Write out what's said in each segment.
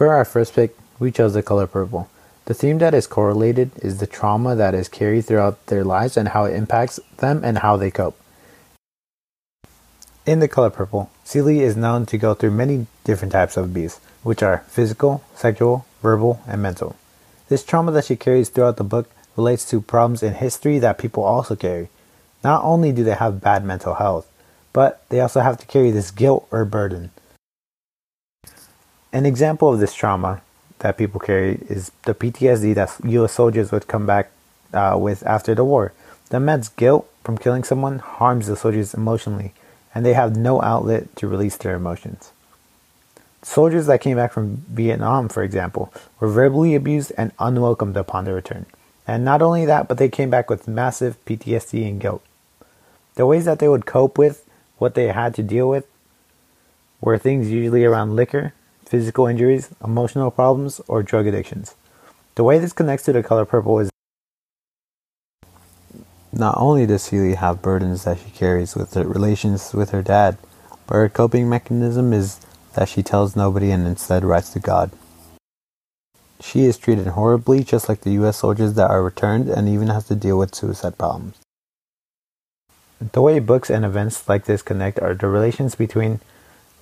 For our first pick, we chose the color purple. The theme that is correlated is the trauma that is carried throughout their lives and how it impacts them and how they cope. In the color purple, Celie is known to go through many different types of abuse, which are physical, sexual, verbal, and mental. This trauma that she carries throughout the book relates to problems in history that people also carry. Not only do they have bad mental health, but they also have to carry this guilt or burden. An example of this trauma that people carry is the PTSD that U.S. soldiers would come back uh, with after the war. The men's guilt from killing someone harms the soldiers emotionally, and they have no outlet to release their emotions. Soldiers that came back from Vietnam, for example, were verbally abused and unwelcomed upon their return. And not only that, but they came back with massive PTSD and guilt. The ways that they would cope with what they had to deal with were things usually around liquor, physical injuries, emotional problems, or drug addictions. The way this connects to the color purple is not only does Celie have burdens that she carries with her relations with her dad, but her coping mechanism is that she tells nobody and instead writes to God. She is treated horribly just like the US soldiers that are returned and even has to deal with suicide problems. The way books and events like this connect are the relations between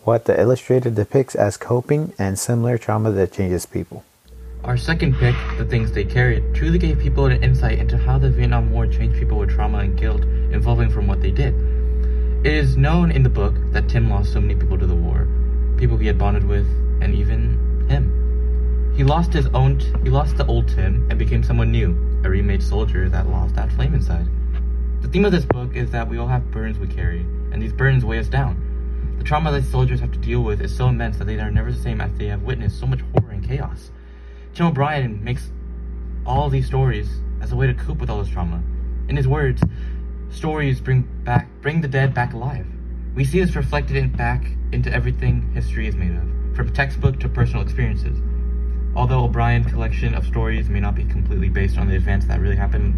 what the illustrator depicts as coping and similar trauma that changes people. Our second pick, The Things They Carried, truly gave people an insight into how the Vietnam War changed people with trauma and guilt evolving from what they did. It is known in the book that Tim lost so many people to the war, people he had bonded with, and even him. He lost his own, t- he lost the old Tim and became someone new, a remade soldier that lost that flame inside. The theme of this book is that we all have burdens we carry, and these burdens weigh us down. The trauma that soldiers have to deal with is so immense that they are never the same after they have witnessed so much horror and chaos. Tim O'Brien makes all these stories as a way to cope with all this trauma. In his words, stories bring back bring the dead back alive. We see this reflected in back into everything history is made of, from textbook to personal experiences. Although O'Brien's collection of stories may not be completely based on the events that really happened,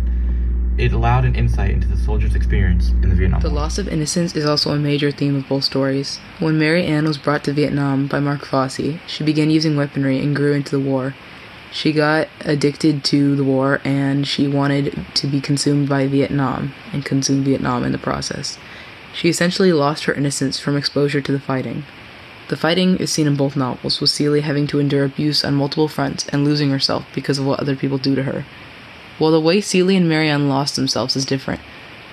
it allowed an insight into the soldiers' experience in the Vietnam War. The War. loss of innocence is also a major theme of both stories. When Mary Anne was brought to Vietnam by Mark Fossie, she began using weaponry and grew into the war. She got addicted to the war and she wanted to be consumed by Vietnam and consume Vietnam in the process. She essentially lost her innocence from exposure to the fighting. The fighting is seen in both novels, with Celia having to endure abuse on multiple fronts and losing herself because of what other people do to her. While the way Celia and Mary Anne lost themselves is different,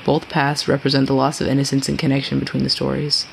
both paths represent the loss of innocence and connection between the stories.